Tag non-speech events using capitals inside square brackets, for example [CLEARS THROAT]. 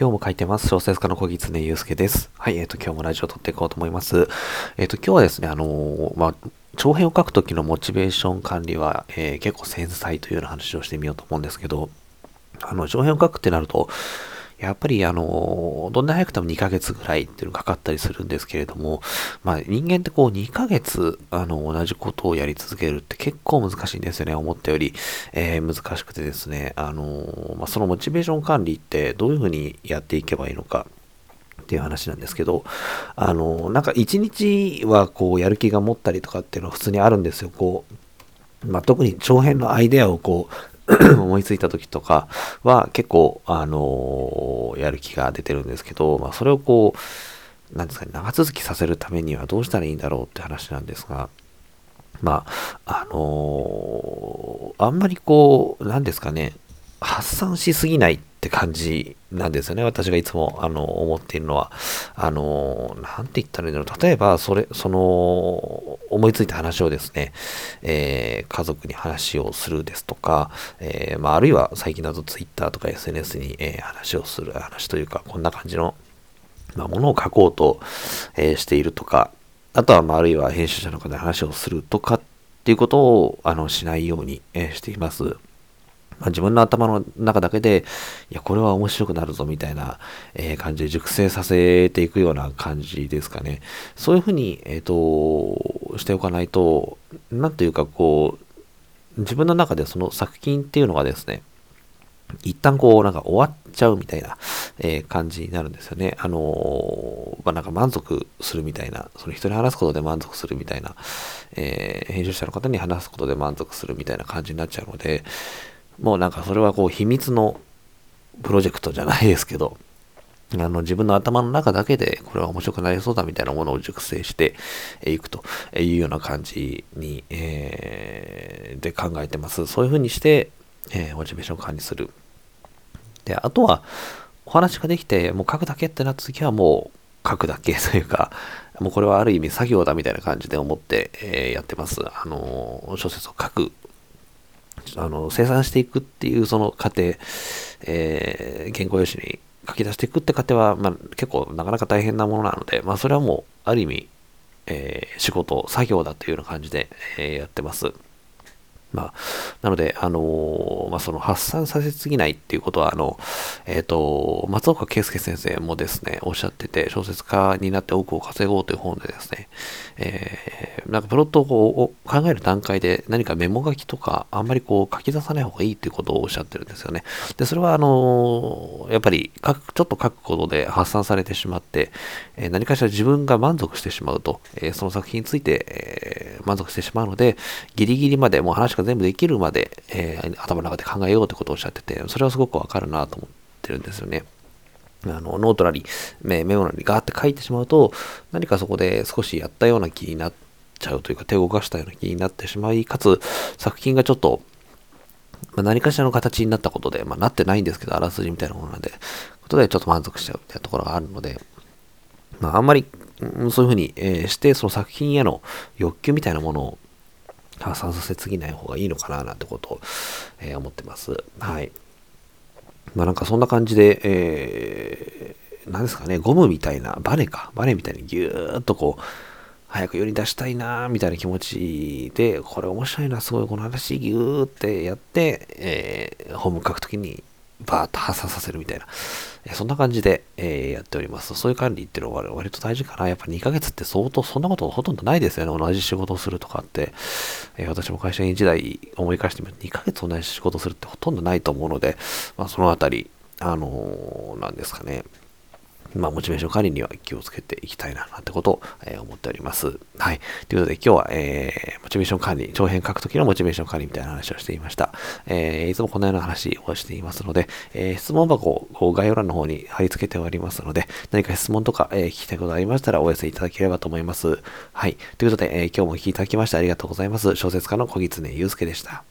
今日も書いてます。小説家の小木常祐介です。はい、えっ、ー、と、今日もラジオを撮っていこうと思います。えっ、ー、と、今日はですね、あのー、まあ、長編を書くときのモチベーション管理は、え、結構繊細というような話をしてみようと思うんですけど、あの、長編を書くってなると、やっぱりあの、どんな早くても2ヶ月ぐらいっていうのがかかったりするんですけれども、まあ人間ってこう2ヶ月あの同じことをやり続けるって結構難しいんですよね。思ったより、えー、難しくてですね、あの、まあ、そのモチベーション管理ってどういうふうにやっていけばいいのか。っていう話なんですけど、あの、なんか一日はこうやる気が持ったりとかっていうのは普通にあるんですよ。こう、まあ、特に長編のアイデアをこう [CLEARS THROAT] 思いついた時とかは結構、あのー、やる気が出てるんですけど、まあ、それをこう、なんですかね、長続きさせるためにはどうしたらいいんだろうって話なんですが、まあ、あのー、あんまりこう、なんですかね、発散しすぎないって感じなんですよね。私がいつも、あの、思っているのは。あの、なんて言ったらいいんだろう。例えば、それ、その、思いついた話をですね、えー、家族に話をするですとか、えー、まあ、あるいは最近だと Twitter とか SNS に、えー、話をする、話というか、こんな感じの、まあ、ものを書こうと、えしているとか、あとは、まあ、あるいは編集者の方で話をするとかっていうことを、あの、しないように、えしています。まあ、自分の頭の中だけで、いや、これは面白くなるぞみたいな、えー、感じで熟成させていくような感じですかね。そういうふうに、えっ、ー、と、しておかないと、なんというかこう、自分の中でその作品っていうのがですね、一旦こうなんか終わっちゃうみたいな、えー、感じになるんですよね。あのー、まあ、なんか満足するみたいな、その人に話すことで満足するみたいな、えー、編集者の方に話すことで満足するみたいな感じになっちゃうので、もうなんかそれはこう秘密のプロジェクトじゃないですけど、あの自分の頭の中だけでこれは面白くなりそうだみたいなものを熟成していくというような感じに、えー、で考えてます。そういうふうにして、えー、モチベーションを管理する。で、あとはお話ができてもう書くだけってなった時はもう書くだけというか、もうこれはある意味作業だみたいな感じで思って、えー、やってます。あの小説を書くあの、生産していくっていうその過程、えー、原稿用紙に書き出していくって過程は、まあ、結構なかなか大変なものなので、まあ、それはもう、ある意味、えー、仕事、作業だというような感じで、えー、やってます。まあ、なので、あのー、まあ、その発散させすぎないっていうことは、あの、えっ、ー、と、松岡圭介先生もですね、おっしゃってて、小説家になって多くを稼ごうという本でですね、えー、なんかプロットを考える段階で何かメモ書きとか、あんまりこう書き出さない方がいいっていうことをおっしゃってるんですよね。で、それは、あのやっぱり書く、ちょっと書くことで発散されてしまって、え何かしら自分が満足してしまうと、えその作品について、え満足してしまうので、ギリギリまでもう話が全部できるまで、えー、頭の中で考えようってことをおっしゃってて、それはすごくわかるなと思ってるんですよね。あの、ノートなり、メモなりガーって書いてしまうと、何かそこで少しやったような気になっちゃうというか、手を動かしたような気になってしまい、かつ、作品がちょっと、まあ、何かしらの形になったことで、まあ、なってないんですけど、あらすじみたいなものなんで、ことでちょっと満足しちゃうみたいなところがあるので、まあ、あんまり、そういうふうに、え、して、その作品への欲求みたいなものを発散させすぎない方がいいのかななんてことを、えー、思ってます。はい。まあなんかそんな感じで、えー、何ですかね、ゴムみたいな、バネか、バネみたいにギューっとこう、早く世に出したいなみたいな気持ちで、これ面白いな、すごいこの話ギューってやって、えー、ホーム書くときにバーッと発散させるみたいな、えそんな感じで、えー、やっております。そういう管理っていうのは割と大事かな。やっぱ2ヶ月って相当、そんなことほとんどないですよね。同じ仕事をするとかって。えー、私も会社員時代思い返してみると2ヶ月同じ仕事するってほとんどないと思うので、まあ、そのあたり、あのー、なんですかね。まあ、モチベーション管理には気をつけていきたいな、なんてことを、えー、思っております。はい。ということで、今日は、えー、モチベーション管理、長編書くときのモチベーション管理みたいな話をしていました。えー、いつもこのような話をしていますので、えー、質問箱を概要欄の方に貼り付けておりますので、何か質問とか、えー、聞きたいことありましたらお寄せいただければと思います。はい。ということで、えー、今日もお聞いていただきましてありがとうございます。小説家の小木常祐介でした。